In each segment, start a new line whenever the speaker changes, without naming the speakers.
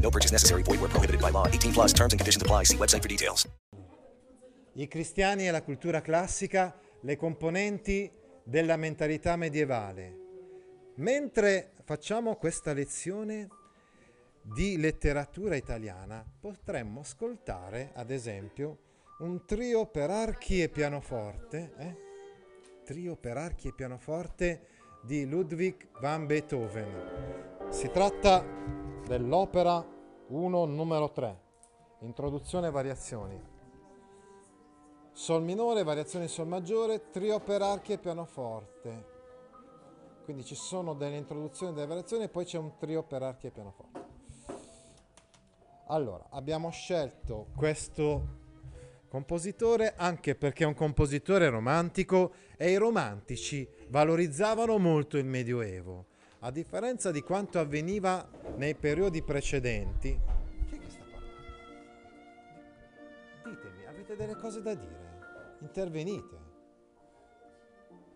No purchase necessary. Void where prohibited by law. 18 plus terms and conditions apply. See website for details.
I cristiani e la cultura classica, le componenti della mentalità medievale. Mentre facciamo questa lezione di letteratura italiana, potremmo ascoltare, ad esempio, un trio per archi e pianoforte, eh? trio per archi e pianoforte di Ludwig van Beethoven. Si tratta dell'opera 1 numero 3, introduzione e variazioni. Sol minore, variazione in Sol maggiore, trio per archi e pianoforte. Quindi ci sono delle introduzioni e delle variazioni e poi c'è un trio per archi e pianoforte. Allora, abbiamo scelto questo compositore anche perché è un compositore romantico e i romantici valorizzavano molto il Medioevo. A differenza di quanto avveniva nei periodi precedenti, chi è che sta parlando? Ditemi, avete delle cose da dire? Intervenite,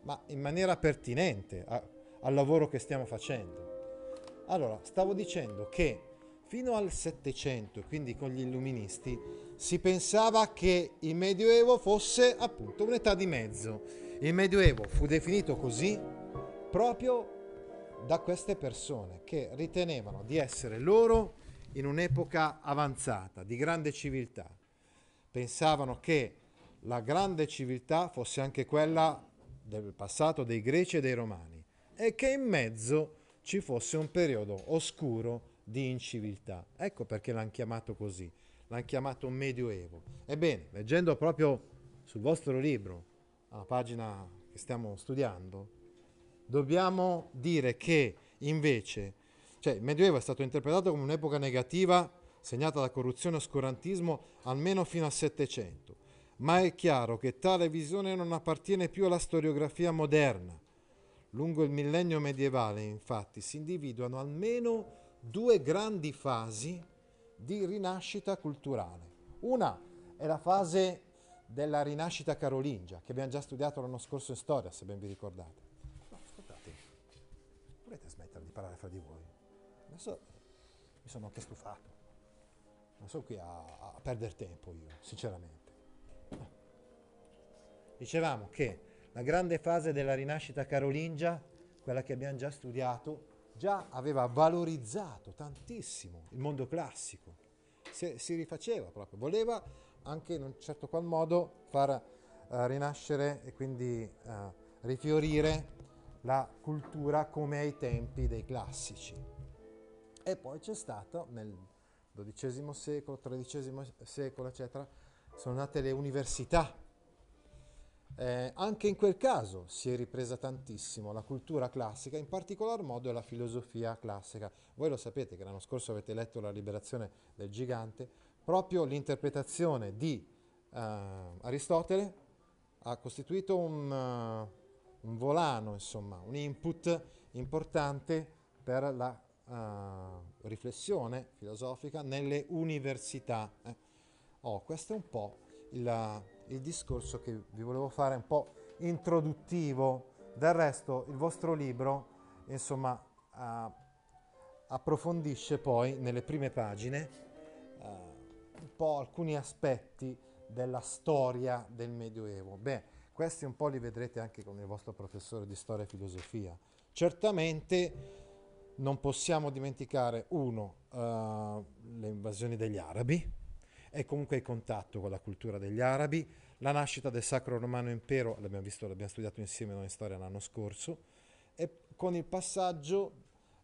ma in maniera pertinente a- al lavoro che stiamo facendo. Allora, stavo dicendo che fino al Settecento, quindi con gli illuministi, si pensava che il Medioevo fosse appunto un'età di mezzo. Il Medioevo fu definito così proprio da queste persone che ritenevano di essere loro in un'epoca avanzata, di grande civiltà. Pensavano che la grande civiltà fosse anche quella del passato dei greci e dei romani e che in mezzo ci fosse un periodo oscuro di inciviltà. Ecco perché l'hanno chiamato così, l'hanno chiamato Medioevo. Ebbene, leggendo proprio sul vostro libro, alla pagina che stiamo studiando, dobbiamo dire che invece, cioè il Medioevo è stato interpretato come un'epoca negativa segnata da corruzione e oscurantismo almeno fino al Settecento, ma è chiaro che tale visione non appartiene più alla storiografia moderna. Lungo il millennio medievale, infatti, si individuano almeno due grandi fasi di rinascita culturale. Una è la fase della rinascita carolingia, che abbiamo già studiato l'anno scorso in storia, se ben vi ricordate. Parlare fra di voi? Adesso mi sono anche stufato. Non sono qui a, a perdere tempo io, sinceramente. Dicevamo che la grande fase della rinascita carolingia, quella che abbiamo già studiato, già aveva valorizzato tantissimo il mondo classico, si, si rifaceva proprio, voleva anche in un certo qual modo far eh, rinascere e quindi eh, rifiorire la cultura come ai tempi dei classici. E poi c'è stato nel XII secolo, XIII secolo, eccetera, sono nate le università. Eh, anche in quel caso si è ripresa tantissimo la cultura classica, in particolar modo la filosofia classica. Voi lo sapete che l'anno scorso avete letto La liberazione del gigante, proprio l'interpretazione di eh, Aristotele ha costituito un, uh, un volano, insomma, un input importante per la uh, riflessione filosofica nelle università. Eh. Oh, questo è un po' il, il discorso che vi volevo fare, un po' introduttivo. Del resto, il vostro libro, insomma, uh, approfondisce poi nelle prime pagine un po' alcuni aspetti della storia del Medioevo. Beh, questi un po' li vedrete anche con il vostro professore di storia e filosofia. Certamente non possiamo dimenticare, uno, uh, le invasioni degli arabi e comunque il contatto con la cultura degli arabi, la nascita del Sacro Romano Impero, l'abbiamo visto, l'abbiamo studiato insieme noi in storia l'anno scorso, e con il passaggio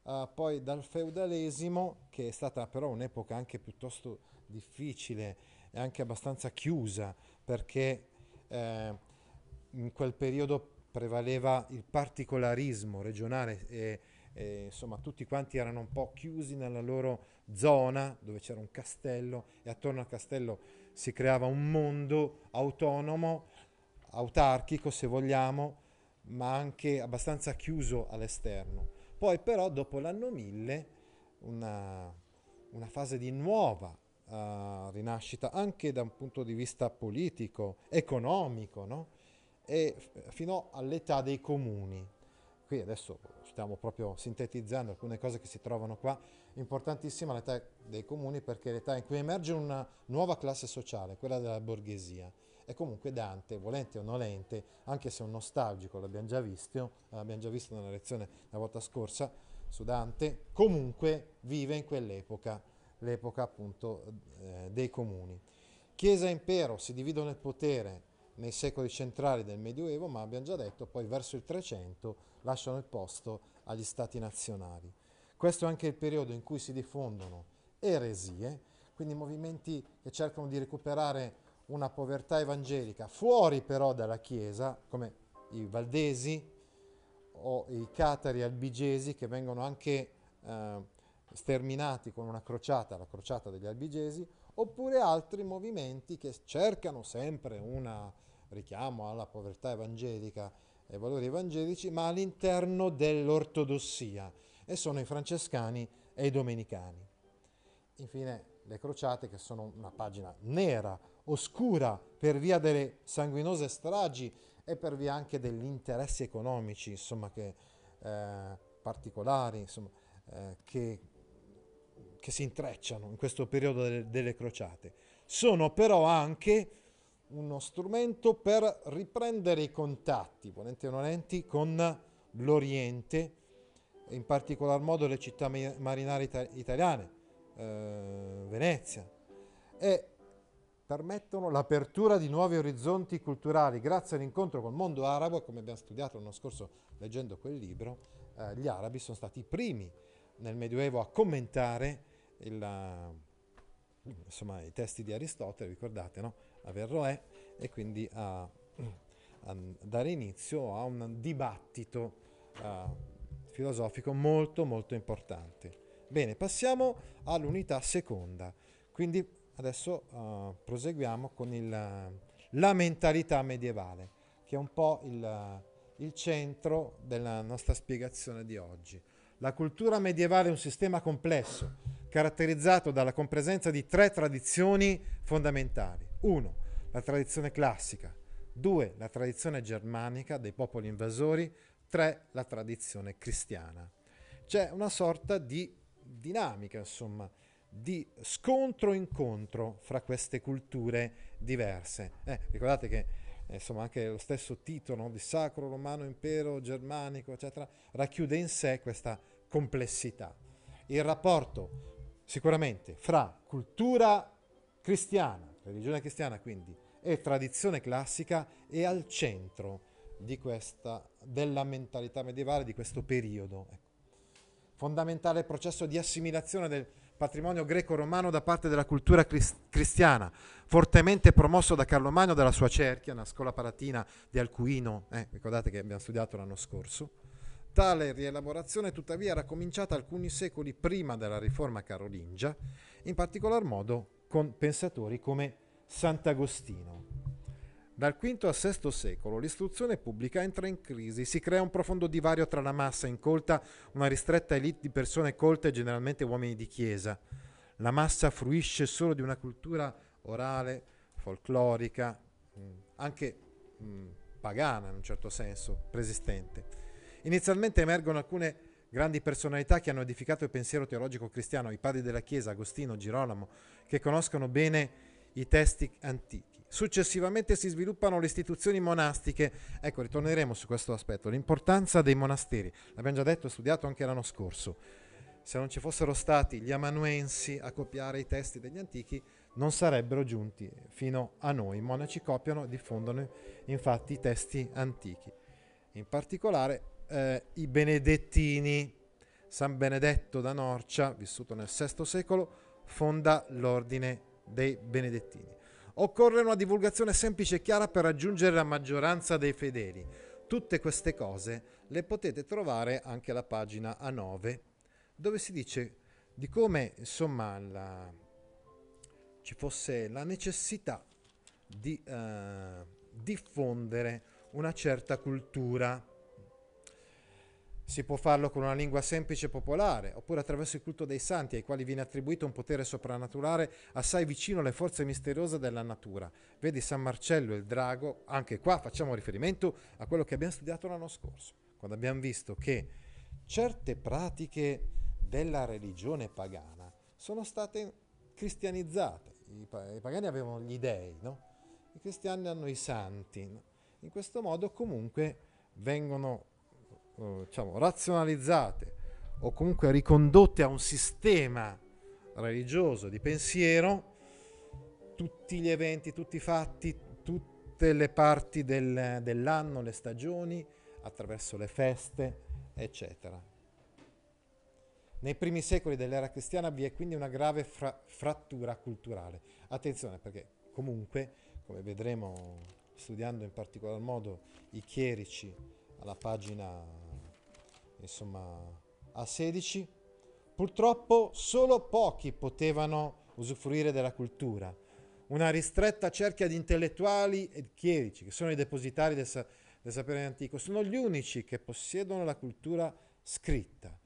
uh, poi dal feudalesimo, che è stata però un'epoca anche piuttosto difficile e anche abbastanza chiusa, perché eh, in quel periodo prevaleva il particolarismo regionale e, e, insomma tutti quanti erano un po' chiusi nella loro zona dove c'era un castello e attorno al castello si creava un mondo autonomo, autarchico se vogliamo, ma anche abbastanza chiuso all'esterno. Poi però dopo l'anno 1000 una, una fase di nuova uh, rinascita anche da un punto di vista politico, economico, no? E fino all'età dei comuni. Qui adesso stiamo proprio sintetizzando alcune cose che si trovano qua, importantissima l'età dei comuni perché è l'età in cui emerge una nuova classe sociale, quella della borghesia. E comunque Dante, volente o nolente, anche se è un nostalgico, l'abbiamo già visto, l'abbiamo già visto nella lezione la volta scorsa su Dante, comunque vive in quell'epoca, l'epoca appunto eh, dei comuni. Chiesa e impero si dividono il potere nei secoli centrali del Medioevo, ma abbiamo già detto, poi verso il 300 lasciano il posto agli stati nazionali. Questo è anche il periodo in cui si diffondono eresie, quindi movimenti che cercano di recuperare una povertà evangelica fuori però dalla Chiesa, come i Valdesi o i Catari albigesi che vengono anche eh, sterminati con una crociata, la crociata degli albigesi, oppure altri movimenti che cercano sempre un richiamo alla povertà evangelica e ai valori evangelici, ma all'interno dell'ortodossia, e sono i francescani e i domenicani. Infine le crociate che sono una pagina nera, oscura, per via delle sanguinose stragi e per via anche degli interessi economici, insomma, che, eh, particolari, insomma, eh, che che si intrecciano in questo periodo delle, delle crociate. Sono però anche uno strumento per riprendere i contatti, volenti o nolenti, con l'Oriente, in particolar modo le città marinare ita- italiane, eh, Venezia, e permettono l'apertura di nuovi orizzonti culturali grazie all'incontro col mondo arabo, come abbiamo studiato l'anno scorso leggendo quel libro, eh, gli arabi sono stati i primi nel Medioevo a commentare il, insomma, i testi di Aristotele, ricordate, no? Averroè, e quindi a, a dare inizio a un dibattito uh, filosofico molto molto importante. Bene, passiamo all'unità seconda. Quindi adesso uh, proseguiamo con il, la mentalità medievale, che è un po' il, il centro della nostra spiegazione di oggi. La cultura medievale è un sistema complesso caratterizzato dalla compresenza di tre tradizioni fondamentali. Uno, la tradizione classica. Due, la tradizione germanica dei popoli invasori. Tre, la tradizione cristiana. C'è una sorta di dinamica, insomma, di scontro-incontro fra queste culture diverse. Eh, ricordate che eh, insomma, anche lo stesso titolo di Sacro Romano Impero Germanico, eccetera, racchiude in sé questa complessità. Il rapporto sicuramente fra cultura cristiana, religione cristiana quindi, e tradizione classica è al centro questa, della mentalità medievale di questo periodo. Ecco. Fondamentale processo di assimilazione del patrimonio greco-romano da parte della cultura cristiana, fortemente promosso da Carlo Magno dalla sua cerchia, una scuola palatina di Alcuino, eh, ricordate che abbiamo studiato l'anno scorso, Tale rielaborazione tuttavia era cominciata alcuni secoli prima della riforma carolingia, in particolar modo con pensatori come Sant'Agostino. Dal V al VI secolo l'istruzione pubblica entra in crisi, si crea un profondo divario tra la massa incolta, una ristretta elite di persone colte, generalmente uomini di chiesa. La massa fruisce solo di una cultura orale, folclorica, anche pagana in un certo senso, preesistente. Inizialmente emergono alcune grandi personalità che hanno edificato il pensiero teologico cristiano, i padri della Chiesa, Agostino, Girolamo, che conoscono bene i testi antichi. Successivamente si sviluppano le istituzioni monastiche. Ecco, ritorneremo su questo aspetto, l'importanza dei monasteri. L'abbiamo già detto e studiato anche l'anno scorso. Se non ci fossero stati gli amanuensi a copiare i testi degli antichi, non sarebbero giunti fino a noi. I monaci copiano e diffondono infatti i testi antichi. In particolare eh, i benedettini. San Benedetto da Norcia, vissuto nel VI secolo, fonda l'ordine dei benedettini. Occorre una divulgazione semplice e chiara per raggiungere la maggioranza dei fedeli. Tutte queste cose le potete trovare anche alla pagina A9, dove si dice di come insomma la, ci fosse la necessità di eh, diffondere una certa cultura. Si può farlo con una lingua semplice e popolare, oppure attraverso il culto dei santi, ai quali viene attribuito un potere soprannaturale assai vicino alle forze misteriose della natura. Vedi San Marcello e il drago, anche qua facciamo riferimento a quello che abbiamo studiato l'anno scorso, quando abbiamo visto che certe pratiche della religione pagana sono state cristianizzate. I, pagani avevano gli dei, no? i cristiani hanno i santi. No? In questo modo comunque vengono diciamo, razionalizzate o comunque ricondotte a un sistema religioso di pensiero tutti gli eventi, tutti i fatti, tutte le parti del, dell'anno, le stagioni, attraverso le feste, eccetera. Nei primi secoli dell'era cristiana vi è quindi una grave fra- frattura culturale. Attenzione perché comunque, come vedremo studiando in particolar modo i chierici alla pagina insomma, A16, purtroppo solo pochi potevano usufruire della cultura. Una ristretta cerchia di intellettuali e chierici, che sono i depositari del, sa- del sapere antico, sono gli unici che possiedono la cultura scritta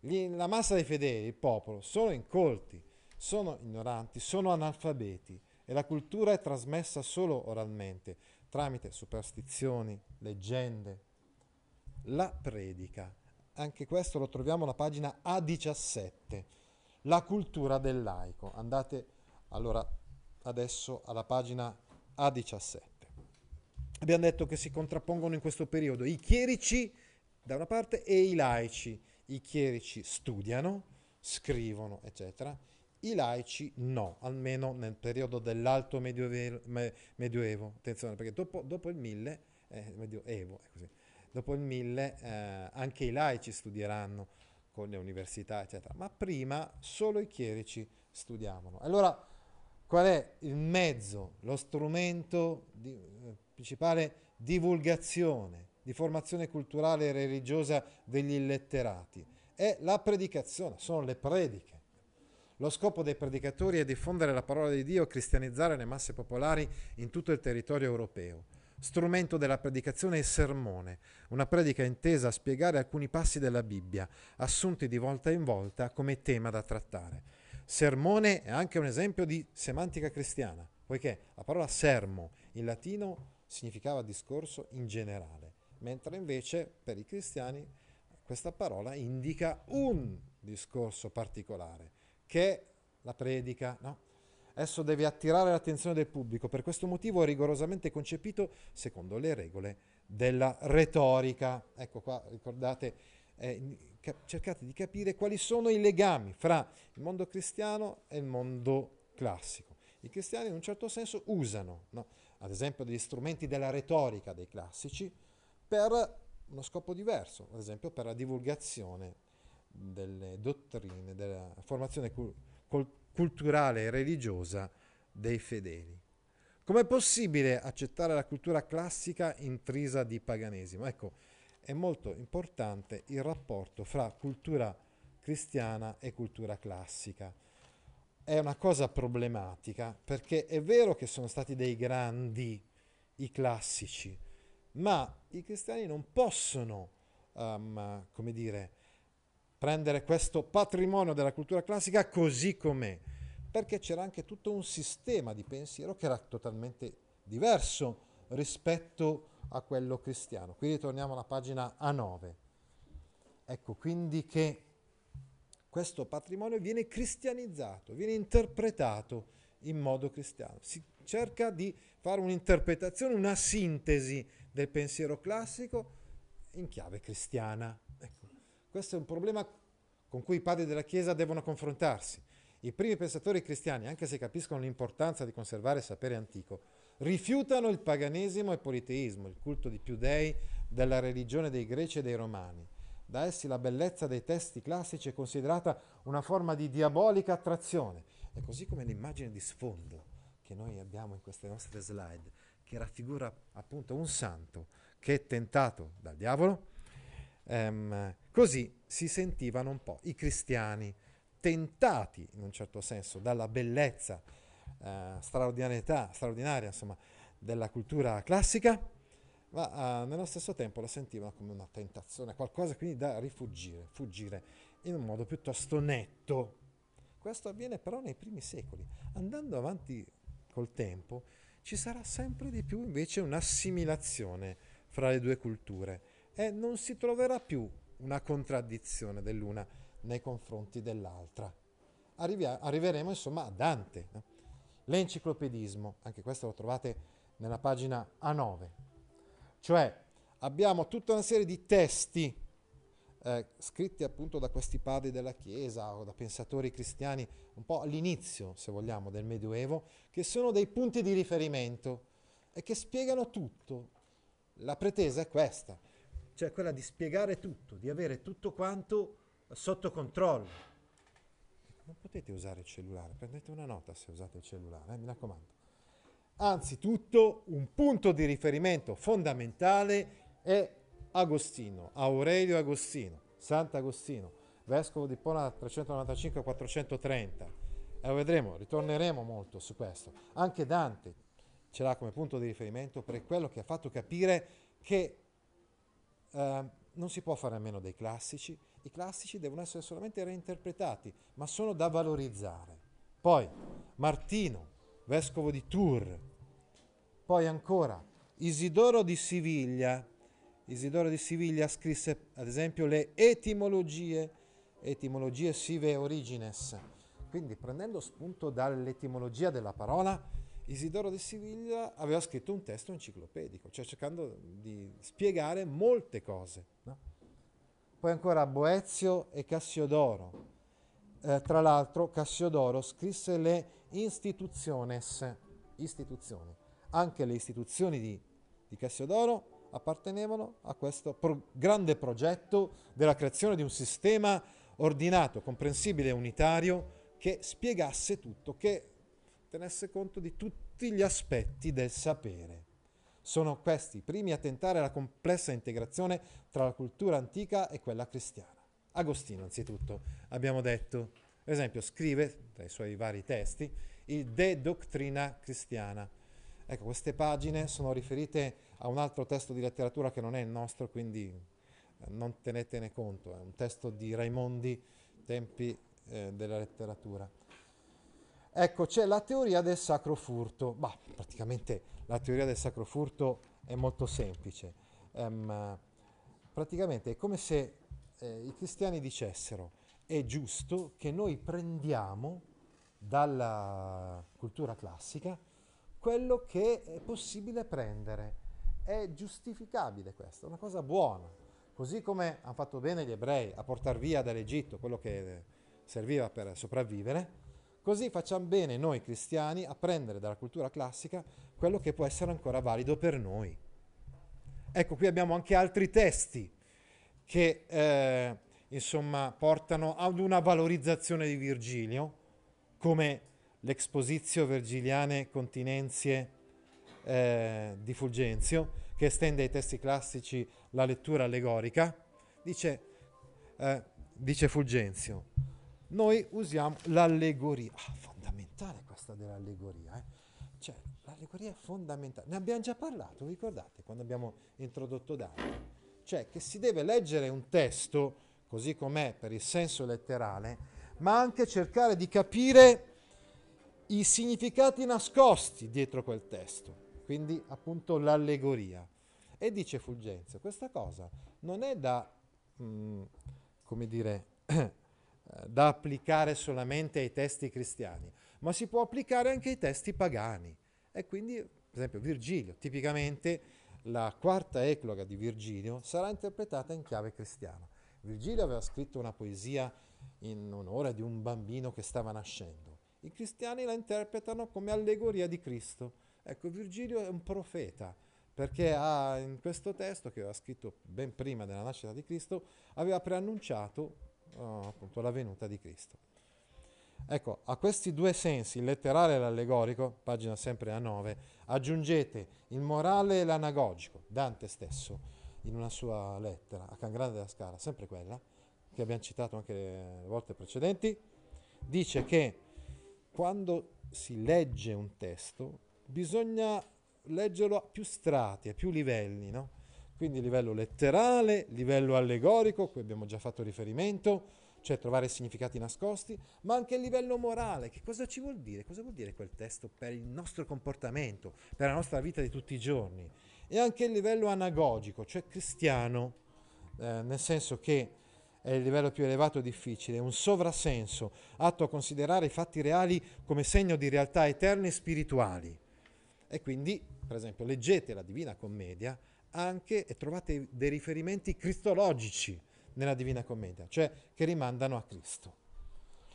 gli, la massa dei fedeli, il popolo, sono incolti, sono ignoranti, sono analfabeti e la cultura è trasmessa solo oralmente, tramite superstizioni, leggende. La predica, anche questo lo troviamo alla pagina A17, la cultura del laico. Andate allora adesso alla pagina A17. Abbiamo detto che si contrappongono in questo periodo. I chierici da una parte e i laici. I chierici studiano, scrivono, eccetera, i laici no, almeno nel periodo dell'alto medioevo, attenzione perché dopo, dopo il 1000, eh, medioevo, così, dopo il 1000 eh, anche i laici studieranno con le università, eccetera, ma prima solo i chierici studiavano. Allora, qual è il mezzo, lo strumento di, eh, principale divulgazione di formazione culturale e religiosa degli illetterati. È la predicazione, sono le prediche. Lo scopo dei predicatori è diffondere la parola di Dio e cristianizzare le masse popolari in tutto il territorio europeo. Strumento della predicazione è sermone, una predica intesa a spiegare alcuni passi della Bibbia, assunti di volta in volta come tema da trattare. Sermone è anche un esempio di semantica cristiana, poiché la parola sermo in latino significava discorso in generale mentre invece per i cristiani questa parola indica un discorso particolare, che è la predica, no? Esso deve attirare l'attenzione del pubblico, per questo motivo è rigorosamente concepito secondo le regole della retorica. Ecco qua, ricordate, eh, cercate di capire quali sono i legami fra il mondo cristiano e il mondo classico. I cristiani in un certo senso usano, no? ad esempio, degli strumenti della retorica dei classici, per uno scopo diverso, ad esempio per la divulgazione delle dottrine, della formazione cul- culturale e religiosa dei fedeli. Com'è possibile accettare la cultura classica intrisa di paganesimo? Ecco, è molto importante il rapporto fra cultura cristiana e cultura classica. È una cosa problematica perché è vero che sono stati dei grandi i classici, ma i cristiani non possono, um, come dire, prendere questo patrimonio della cultura classica così com'è, perché c'era anche tutto un sistema di pensiero che era totalmente diverso rispetto a quello cristiano. Qui ritorniamo alla pagina A9. Ecco quindi che questo patrimonio viene cristianizzato, viene interpretato in modo cristiano. Si cerca di fare un'interpretazione, una sintesi del pensiero classico in chiave cristiana. Questo è un problema con cui i padri della Chiesa devono confrontarsi. I primi pensatori cristiani, anche se capiscono l'importanza di conservare il sapere antico, rifiutano il paganesimo e il politeismo, il culto di più dei della religione dei greci e dei romani. Da essi la bellezza dei testi classici è considerata una forma di diabolica attrazione. E così come l'immagine di sfondo che noi abbiamo in queste nostre slide, che raffigura appunto un santo che è tentato dal diavolo, ehm, così si sentivano un po' i cristiani tentati in un certo senso dalla bellezza eh, straordinarietà, straordinaria insomma, della cultura classica, ma eh, nello stesso tempo la sentivano come una tentazione, qualcosa quindi da rifugire, fuggire in un modo piuttosto netto. Questo avviene però nei primi secoli. Andando avanti col tempo, ci sarà sempre di più invece un'assimilazione fra le due culture e non si troverà più una contraddizione dell'una nei confronti dell'altra. Arrivia, arriveremo insomma a Dante. No? L'enciclopedismo, anche questo lo trovate nella pagina A9, cioè abbiamo tutta una serie di testi eh, scritti appunto da questi padri della Chiesa o da pensatori cristiani un po' all'inizio, se vogliamo, del Medioevo, che sono dei punti di riferimento e che spiegano tutto. La pretesa è questa, cioè quella di spiegare tutto, di avere tutto quanto sotto controllo. Non potete usare il cellulare, prendete una nota se usate il cellulare, eh, mi raccomando. Anzitutto, un punto di riferimento fondamentale è Agostino, Aurelio Agostino, Sant'Agostino, vescovo di Pona 395-430. E lo vedremo, ritorneremo molto su questo. Anche Dante ce l'ha come punto di riferimento per quello che ha fatto capire che eh, non si può fare a meno dei classici, i classici devono essere solamente reinterpretati, ma sono da valorizzare. Poi Martino, vescovo di Tours, poi ancora Isidoro di Siviglia, Isidoro di Siviglia scrisse ad esempio le etimologie, etimologie sive origines. Quindi prendendo spunto dall'etimologia della parola, Isidoro di Siviglia aveva scritto un testo enciclopedico, cioè cercando di spiegare molte cose. No? Poi ancora Boezio e Cassiodoro. Eh, tra l'altro Cassiodoro scrisse le institutiones, istituzioni. Anche le istituzioni di, di Cassiodoro appartenevano a questo pro- grande progetto della creazione di un sistema ordinato, comprensibile e unitario che spiegasse tutto, che tenesse conto di tutti gli aspetti del sapere. Sono questi i primi a tentare la complessa integrazione tra la cultura antica e quella cristiana. Agostino, anzitutto, abbiamo detto, per esempio, scrive tra i suoi vari testi il De Doctrina Cristiana. Ecco, queste pagine sono riferite a un altro testo di letteratura che non è il nostro, quindi eh, non tenetene conto, è un testo di Raimondi, tempi eh, della letteratura. Ecco, c'è la teoria del sacro furto. Bah, praticamente la teoria del sacro furto è molto semplice. Um, praticamente è come se eh, i cristiani dicessero è giusto che noi prendiamo dalla cultura classica quello che è possibile prendere è giustificabile questo, è una cosa buona. Così come hanno fatto bene gli ebrei a portare via dall'Egitto quello che serviva per sopravvivere, così facciamo bene noi cristiani a prendere dalla cultura classica quello che può essere ancora valido per noi. Ecco, qui abbiamo anche altri testi che eh, insomma portano ad una valorizzazione di Virgilio, come l'Expositio Virgiliane Continenzie eh, di Fulgenzio, che estende ai testi classici la lettura allegorica, dice, eh, dice Fulgenzio, noi usiamo l'allegoria. Ah, fondamentale questa dell'allegoria. Eh? Cioè, l'allegoria è fondamentale. Ne abbiamo già parlato, vi ricordate, quando abbiamo introdotto Dante? Cioè, che si deve leggere un testo così com'è per il senso letterale, ma anche cercare di capire i significati nascosti dietro quel testo quindi appunto l'allegoria. E dice Fulgenzio, questa cosa non è da, mh, mm, come dire, da applicare solamente ai testi cristiani, ma si può applicare anche ai testi pagani. E quindi, per esempio, Virgilio, tipicamente la quarta ecloga di Virgilio sarà interpretata in chiave cristiana. Virgilio aveva scritto una poesia in onore di un bambino che stava nascendo. I cristiani la interpretano come allegoria di Cristo Ecco, Virgilio è un profeta perché ha, in questo testo, che aveva scritto ben prima della nascita di Cristo, aveva preannunciato uh, appunto la venuta di Cristo. Ecco, a questi due sensi, il letterale e l'allegorico, pagina sempre a 9, aggiungete il morale e l'anagogico, Dante stesso, in una sua lettera a Can Grande della Scala, sempre quella, che abbiamo citato anche le volte precedenti, dice che quando si legge un testo, bisogna leggerlo a più strati, a più livelli, no? Quindi livello letterale, livello allegorico, cui abbiamo già fatto riferimento, cioè trovare significati nascosti, ma anche a livello morale. Che cosa ci vuol dire? Cosa vuol dire quel testo per il nostro comportamento, per la nostra vita di tutti i giorni? E anche a livello anagogico, cioè cristiano, eh, nel senso che è il livello più elevato e difficile, un sovrasenso atto a considerare i fatti reali come segno di realtà eterne e spirituali. E quindi, per esempio, leggete la Divina Commedia anche e trovate dei riferimenti cristologici nella Divina Commedia, cioè che rimandano a Cristo.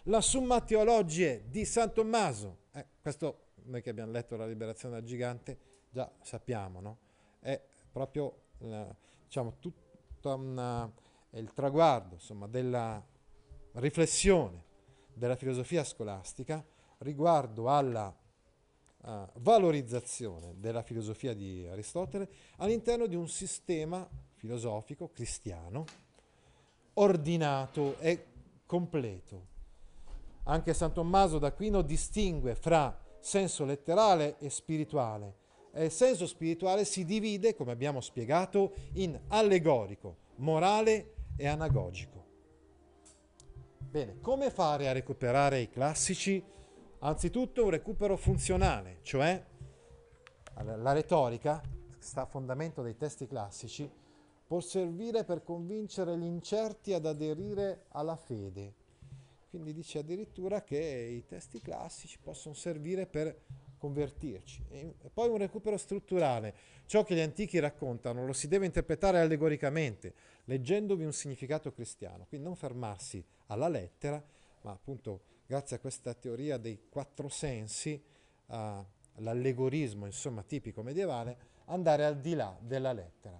La Summa Theologie di San Tommaso, eh, questo noi che abbiamo letto la liberazione dal gigante già sappiamo, no? È proprio eh, diciamo, tutta una, il traguardo insomma, della riflessione della filosofia scolastica riguardo alla uh, valorizzazione della filosofia di Aristotele all'interno di un sistema filosofico cristiano ordinato e completo. Anche San Tommaso d'Aquino distingue fra senso letterale e spirituale. E il senso spirituale si divide, come abbiamo spiegato, in allegorico, morale e anagogico. Bene, come fare a recuperare i classici? Anzitutto un recupero funzionale, cioè la retorica, sta a fondamento dei testi classici, può servire per convincere gli incerti ad aderire alla fede. Quindi dice addirittura che i testi classici possono servire per convertirci. E poi un recupero strutturale. Ciò che gli antichi raccontano lo si deve interpretare allegoricamente, leggendovi un significato cristiano. Quindi non fermarsi alla lettera, ma appunto grazie a questa teoria dei quattro sensi, uh, l'allegorismo insomma tipico medievale, andare al di là della lettera.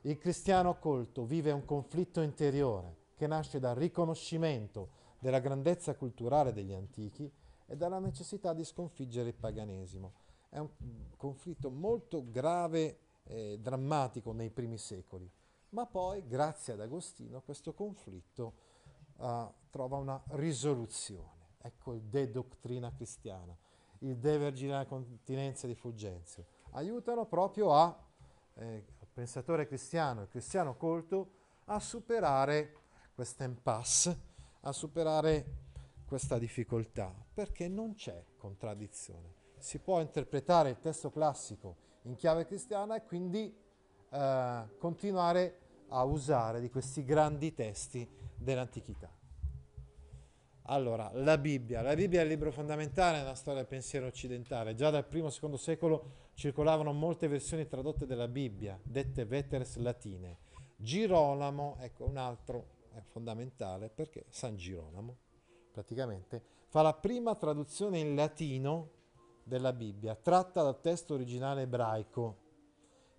Il cristiano colto vive un conflitto interiore che nasce dal riconoscimento della grandezza culturale degli antichi e dalla necessità di sconfiggere il paganesimo. È un conflitto molto grave e drammatico nei primi secoli, ma poi, grazie ad Agostino, questo conflitto uh, trova una risoluzione. Ecco il de doctrina cristiana, il de verginale continenza di Fulgenzio. Aiutano proprio a, eh, il pensatore cristiano, il cristiano colto, a superare questa impasse, a superare questa difficoltà, perché non c'è contraddizione. Si può interpretare il testo classico in chiave cristiana e quindi eh, continuare a usare di questi grandi testi dell'antichità. Allora, la Bibbia. La Bibbia è il libro fondamentale nella storia del pensiero occidentale. Già dal primo e secondo secolo circolavano molte versioni tradotte della Bibbia, dette veteres latine. Girolamo, ecco un altro è fondamentale perché San Girolamo praticamente fa la prima traduzione in latino della Bibbia, tratta dal testo originale ebraico,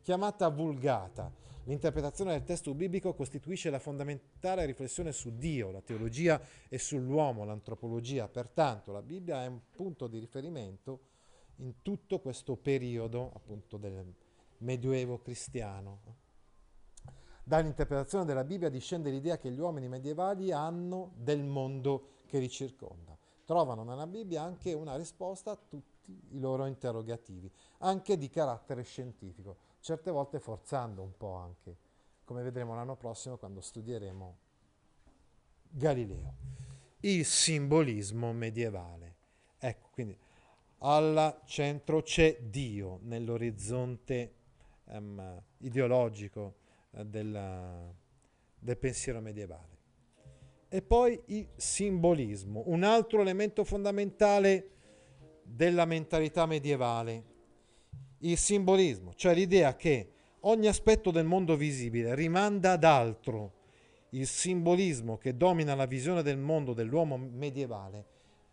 chiamata Vulgata L'interpretazione del testo biblico costituisce la fondamentale riflessione su Dio, la teologia e sull'uomo, l'antropologia. Pertanto la Bibbia è un punto di riferimento in tutto questo periodo appunto del Medioevo cristiano. Dall'interpretazione della Bibbia discende l'idea che gli uomini medievali hanno del mondo che li circonda. Trovano nella Bibbia anche una risposta a tutti i loro interrogativi, anche di carattere scientifico certe volte forzando un po' anche, come vedremo l'anno prossimo quando studieremo Galileo. Il simbolismo medievale. Ecco, quindi al centro c'è Dio nell'orizzonte um, ideologico uh, della, del pensiero medievale. E poi il simbolismo, un altro elemento fondamentale della mentalità medievale il simbolismo, cioè l'idea che ogni aspetto del mondo visibile rimanda ad altro. Il simbolismo che domina la visione del mondo dell'uomo medievale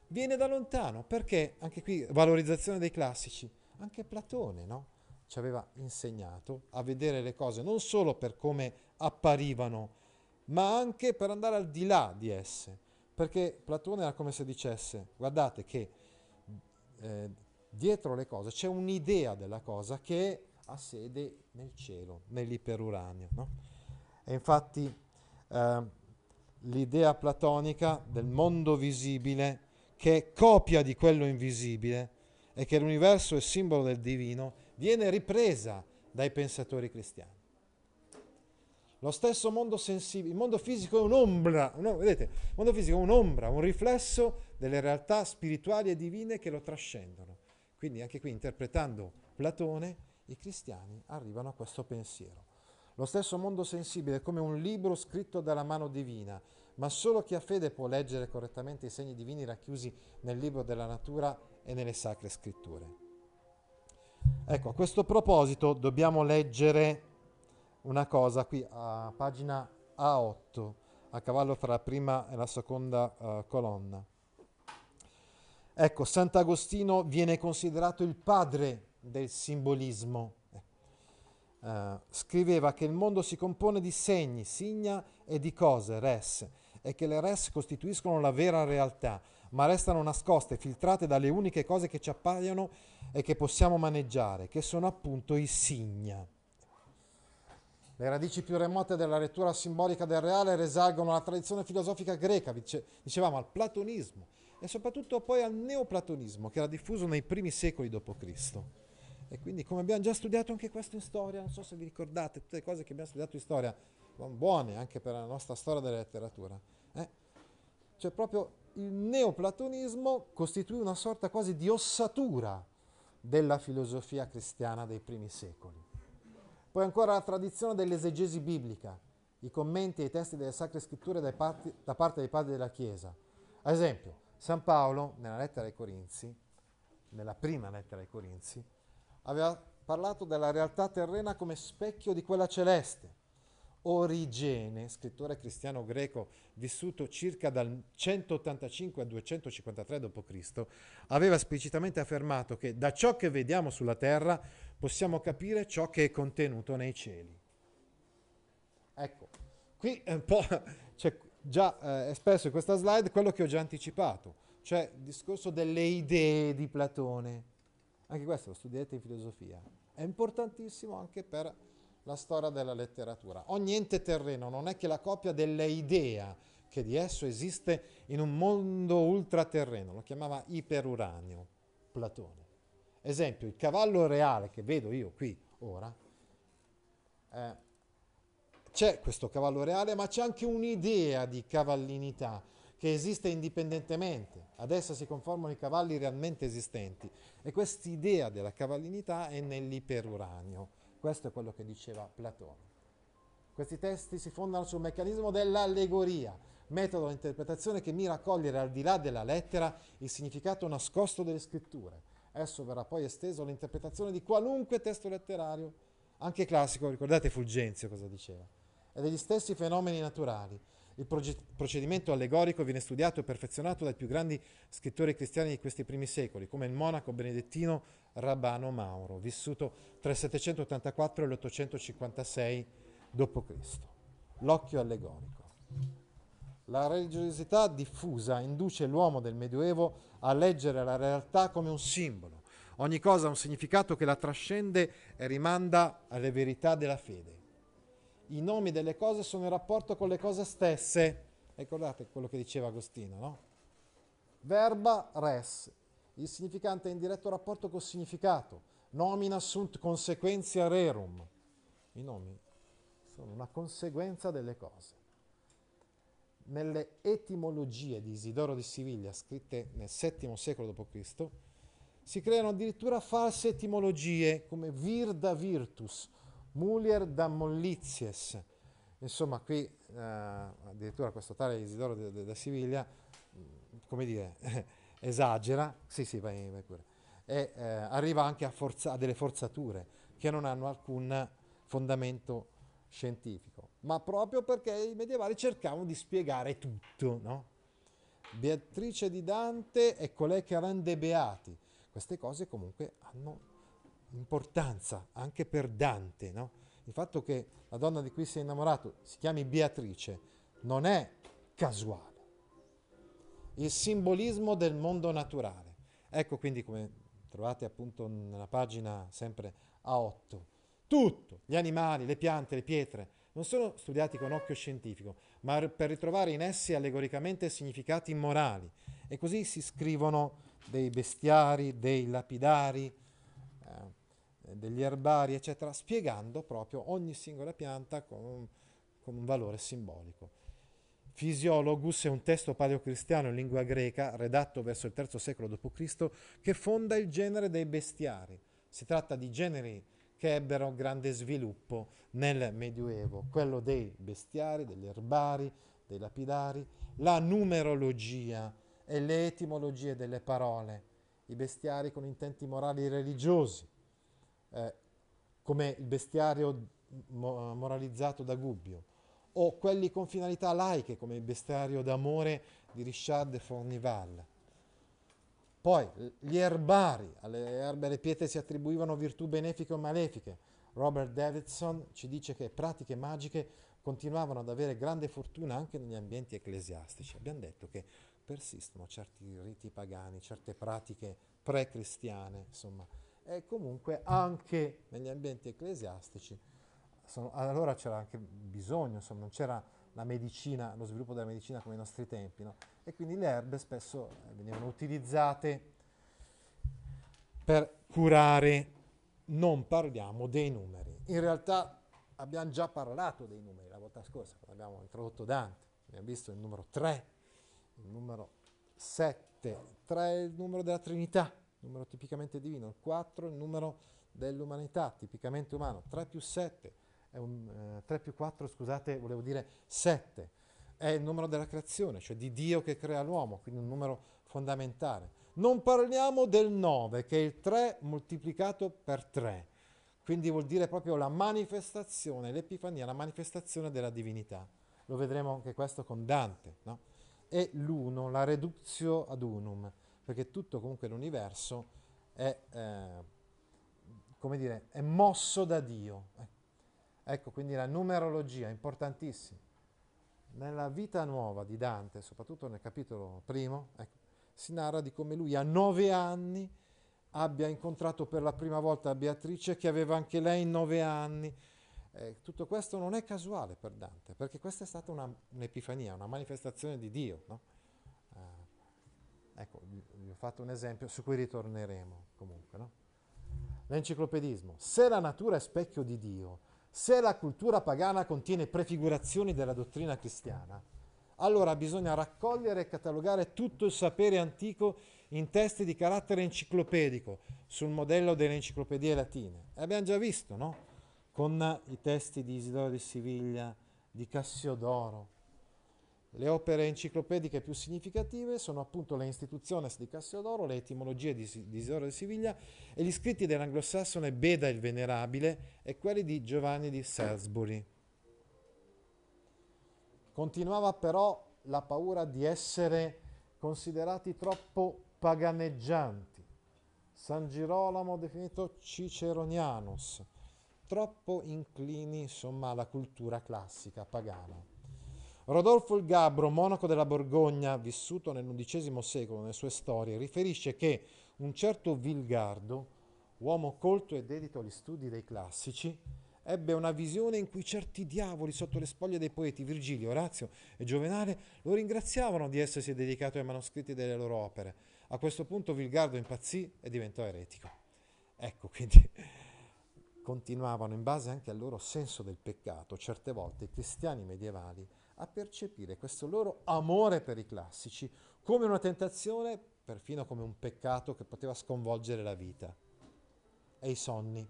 viene da lontano, perché anche qui valorizzazione dei classici, anche Platone no? ci aveva insegnato a vedere le cose non solo per come apparivano, ma anche per andare al di là di esse, perché Platone era come se dicesse, guardate che eh, dietro le cose c'è un'idea della cosa che ha sede nel cielo, nell'iperuranio. No? E infatti eh, l'idea platonica del mondo visibile che è copia di quello invisibile e che l'universo è simbolo del divino, viene ripresa dai pensatori cristiani. Lo stesso mondo sensibile, il mondo fisico è un'ombra, un, vedete, il mondo fisico è un'ombra, un riflesso delle realtà spirituali e divine che lo trascendono. Quindi anche qui interpretando Platone, i cristiani arrivano a questo pensiero. Lo stesso mondo sensibile è come un libro scritto dalla mano divina, ma solo chi ha fede può leggere correttamente i segni divini racchiusi nel libro della natura e nelle sacre scritture. Ecco, a questo proposito dobbiamo leggere una cosa qui a pagina A8, a cavallo fra la prima e la seconda uh, colonna. Ecco, Sant'Agostino viene considerato il padre del simbolismo. Uh, scriveva che il mondo si compone di segni, signa e di cose, res, e che le res costituiscono la vera realtà, ma restano nascoste, filtrate dalle uniche cose che ci appaiono e che possiamo maneggiare, che sono appunto i signa. Le radici più remote della lettura simbolica del reale risalgono alla tradizione filosofica greca, dicevamo al platonismo e soprattutto poi al neoplatonismo che era diffuso nei primi secoli d.C. E quindi come abbiamo già studiato anche questo in storia, non so se vi ricordate, tutte le cose che abbiamo studiato in storia buone anche per la nostra storia della letteratura. Eh? Cioè proprio il neoplatonismo costituì una sorta quasi di ossatura della filosofia cristiana dei primi secoli. Poi ancora la tradizione dell'esegesi biblica, i commenti ai testi delle sacre scritture da parte dei padri della Chiesa. Ad esempio, San Paolo, nella lettera ai Corinzi, nella prima lettera ai Corinzi, aveva parlato della realtà terrena come specchio di quella celeste. Origene, scrittore cristiano greco vissuto circa dal 185 al 253 d.C., aveva esplicitamente affermato che da ciò che vediamo sulla terra possiamo capire ciò che è contenuto nei cieli. Ecco, qui è un po' c'è già eh, espresso in questa slide quello che ho già anticipato, cioè il discorso delle idee di Platone. Anche questo lo studierete in filosofia. È importantissimo anche per la storia della letteratura. Ogni ente terreno non è che la copia delle idee che di esso esiste in un mondo ultraterreno, lo chiamava iperuranio Platone. Esempio, il cavallo reale che vedo io qui ora, eh, c'è questo cavallo reale, ma c'è anche un'idea di cavallinità che esiste indipendentemente. Adesso si conformano i cavalli realmente esistenti e quest'idea della cavallinità è nell'iperuranio. Questo è quello che diceva Platone. Questi testi si fondano sul meccanismo dell'allegoria, metodo di interpretazione che mira a cogliere al di là della lettera il significato nascosto delle scritture Esso verrà poi esteso all'interpretazione di qualunque testo letterario, anche classico, ricordate Fulgenzio cosa diceva, e degli stessi fenomeni naturali. Il procedimento allegorico viene studiato e perfezionato dai più grandi scrittori cristiani di questi primi secoli, come il monaco benedettino Rabbano Mauro, vissuto tra il 784 e l'856 d.C. L'occhio allegorico. La religiosità diffusa induce l'uomo del Medioevo a leggere la realtà come un simbolo. Ogni cosa ha un significato che la trascende e rimanda alle verità della fede. I nomi delle cose sono in rapporto con le cose stesse. Ricordate quello che diceva Agostino, no? Verba res, il significante è in diretto rapporto col significato. Nomina sunt consequentia rerum. I nomi sono una conseguenza delle cose nelle etimologie di Isidoro di Siviglia, scritte nel VII secolo d.C., si creano addirittura false etimologie come vir da virtus, mulier da mollizies. Insomma, qui eh, addirittura questo tale Isidoro da Siviglia, come dire, esagera, sì sì, vai, vai pure, e eh, arriva anche a, forza, a delle forzature che non hanno alcun fondamento scientifico, ma proprio perché i medievali cercavano di spiegare tutto. No? Beatrice di Dante è colei che rende beati. Queste cose comunque hanno importanza anche per Dante. No? Il fatto che la donna di cui si è innamorato si chiami Beatrice non è casuale. Il simbolismo del mondo naturale. Ecco quindi come trovate appunto nella pagina sempre A8 tutto, gli animali, le piante, le pietre, non sono studiati con occhio scientifico, ma per ritrovare in essi allegoricamente significati morali E così si scrivono dei bestiari, dei lapidari, degli erbari, eccetera, spiegando proprio ogni singola pianta con, con un valore simbolico. Physiologus è un testo paleocristiano in lingua greca, redatto verso il III secolo d.C., che fonda il genere dei bestiari. Si tratta di generi che ebbero grande sviluppo nel Medioevo, quello dei bestiari, degli erbari, dei lapidari, la numerologia e le etimologie delle parole, i bestiari con intenti morali e religiosi, eh, come il bestiario mo- moralizzato da Gubbio, o quelli con finalità laiche, come il bestiario d'amore di Richard de Fornival. Poi gli erbari, alle erbe e alle pietre si attribuivano virtù benefiche o malefiche. Robert Davidson ci dice che pratiche magiche continuavano ad avere grande fortuna anche negli ambienti ecclesiastici. Abbiamo detto che persistono certi riti pagani, certe pratiche pre-cristiane, insomma, e comunque anche negli ambienti ecclesiastici. Sono, allora c'era anche bisogno, insomma, non c'era la medicina, lo sviluppo della medicina come ai nostri tempi, no? e quindi le erbe spesso eh, venivano utilizzate per curare. Non parliamo dei numeri. In realtà abbiamo già parlato dei numeri la volta scorsa, quando abbiamo introdotto Dante. Abbiamo visto il numero 3, il numero 7, 3 è il numero della Trinità, numero tipicamente divino, il 4 è il numero dell'umanità, tipicamente umano, 3 più 7 è un, eh, 3 più 4, scusate, volevo dire 7, è il numero della creazione, cioè di Dio che crea l'uomo, quindi un numero fondamentale. Non parliamo del 9, che è il 3 moltiplicato per 3, quindi vuol dire proprio la manifestazione, l'Epifania, la manifestazione della divinità. Lo vedremo anche questo con Dante, no? E l'uno, la reductio ad unum, perché tutto comunque l'universo è, eh, come dire, è mosso da Dio. Ecco. ecco, quindi la numerologia è importantissima. Nella vita nuova di Dante, soprattutto nel capitolo primo, ecco, si narra di come lui a nove anni abbia incontrato per la prima volta Beatrice, che aveva anche lei nove anni. Eh, tutto questo non è casuale per Dante, perché questa è stata una, un'epifania, una manifestazione di Dio. No? Eh, ecco, fatto un esempio su cui ritorneremo comunque. No? L'enciclopedismo. Se la natura è specchio di Dio, se la cultura pagana contiene prefigurazioni della dottrina cristiana, allora bisogna raccogliere e catalogare tutto il sapere antico in testi di carattere enciclopedico, sul modello delle enciclopedie latine. E abbiamo già visto, no? Con i testi di Isidoro di Siviglia, di Cassiodoro. Le opere enciclopediche più significative sono appunto le Institutiones di Cassiodoro, le etimologie di, di Isidoro di Siviglia e gli scritti dell'anglosassone Beda il Venerabile e quelli di Giovanni di Salisbury. Continuava però la paura di essere considerati troppo paganeggianti. San Girolamo definito ciceronianus, troppo inclini insomma alla cultura classica pagana. Rodolfo il Gabbro, monaco della Borgogna, vissuto nell'undicesimo secolo nelle sue storie, riferisce che un certo Vilgardo, uomo colto e dedito agli studi dei classici, ebbe una visione in cui certi diavoli sotto le spoglie dei poeti Virgilio, Orazio e Giovenale lo ringraziavano di essersi dedicato ai manoscritti delle loro opere. A questo punto Vilgardo impazzì e diventò eretico. Ecco, quindi continuavano in base anche al loro senso del peccato, certe volte i cristiani medievali, a percepire questo loro amore per i classici come una tentazione, perfino come un peccato che poteva sconvolgere la vita e i sonni.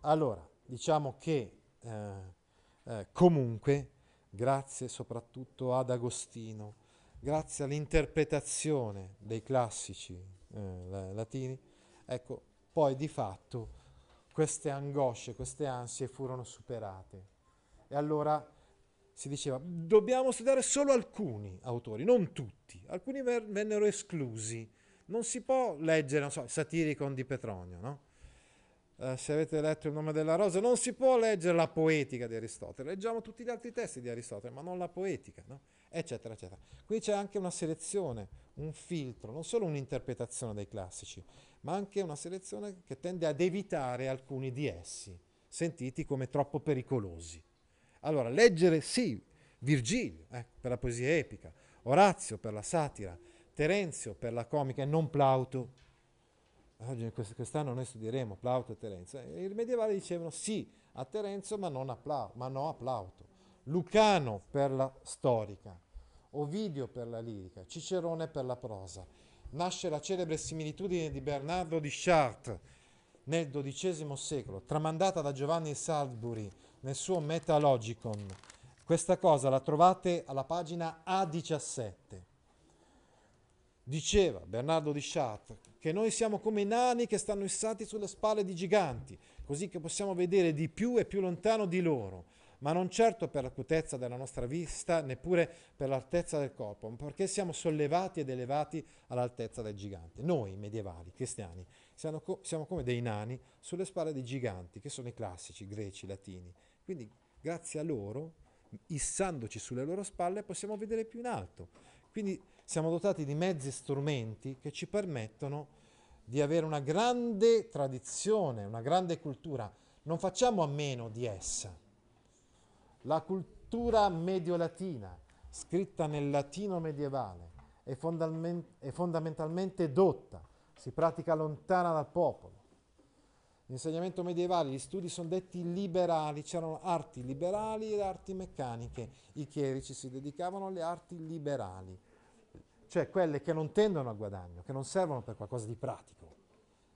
Allora, diciamo che eh, eh, comunque, grazie soprattutto ad Agostino, grazie all'interpretazione dei classici eh, latini, ecco, poi di fatto queste angosce, queste ansie furono superate. E allora si diceva, dobbiamo studiare solo alcuni autori, non tutti. Alcuni vennero esclusi. Non si può leggere, non so, Satiricon di Petronio, no? eh, se avete letto il nome della rosa, non si può leggere la poetica di Aristotele, leggiamo tutti gli altri testi di Aristotele, ma non la poetica, no? eccetera, eccetera. Qui c'è anche una selezione, un filtro, non solo un'interpretazione dei classici, ma anche una selezione che tende ad evitare alcuni di essi, sentiti come troppo pericolosi. Allora, leggere sì, Virgilio, eh, per la poesia epica, Orazio per la satira, Terenzio per la comica e non Plauto. Oggi quest'anno noi studieremo Plauto e Terenzio. E I medievali dicevano sì a Terenzio ma, non a Plauto, ma no a Plauto. Lucano per la storica, Ovidio per la lirica, Cicerone per la prosa. Nasce la celebre similitudine di Bernardo di Chartres nel XII secolo, tramandata da Giovanni Salisbury nel suo Metalogicon. Questa cosa la trovate alla pagina A17. Diceva Bernardo di Chartres che noi siamo come nani che stanno issati sulle spalle di giganti, così che possiamo vedere di più e più lontano di loro ma non certo per l'acutezza della nostra vista, neppure per l'altezza del corpo, ma perché siamo sollevati ed elevati all'altezza del gigante. Noi, medievali, cristiani, siamo, co- siamo come dei nani sulle spalle dei giganti, che sono i classici, greci, latini. Quindi, grazie a loro, issandoci sulle loro spalle, possiamo vedere più in alto. Quindi siamo dotati di mezzi e strumenti che ci permettono di avere una grande tradizione, una grande cultura. Non facciamo a meno di essa la cultura mediolatina, scritta nel latino medievale, è, fondament- è fondamentalmente dotta, si pratica lontana dal popolo. L'insegnamento medievale, gli studi sono detti liberali, c'erano arti liberali ed arti meccaniche. I chierici si dedicavano alle arti liberali, cioè quelle che non tendono al guadagno, che non servono per qualcosa di pratico,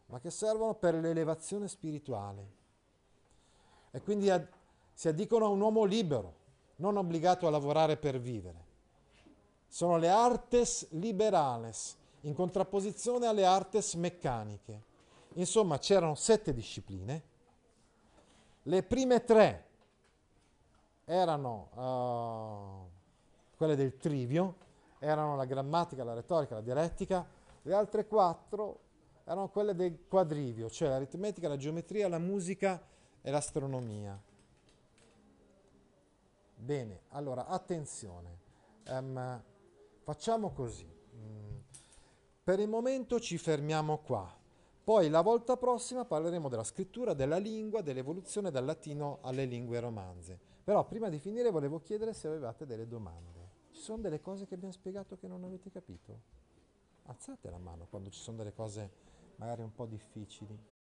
ma che servono per l'elevazione spirituale. E quindi si addicono a un uomo libero, non obbligato a lavorare per vivere. Sono le artes liberales, in contrapposizione alle artes meccaniche. Insomma, c'erano sette discipline. Le prime tre erano uh, quelle del trivio, erano la grammatica, la retorica, la dialettica. Le altre quattro erano quelle del quadrivio, cioè l'aritmetica, la geometria, la musica e l'astronomia. Bene, allora attenzione, um, facciamo così. Mm, per il momento ci fermiamo qua. Poi la volta prossima parleremo della scrittura, della lingua, dell'evoluzione dal latino alle lingue romanze. Però prima di finire volevo chiedere se avevate delle domande. Ci sono delle cose che abbiamo spiegato che non avete capito? Alzate la mano quando ci sono delle cose magari un po' difficili.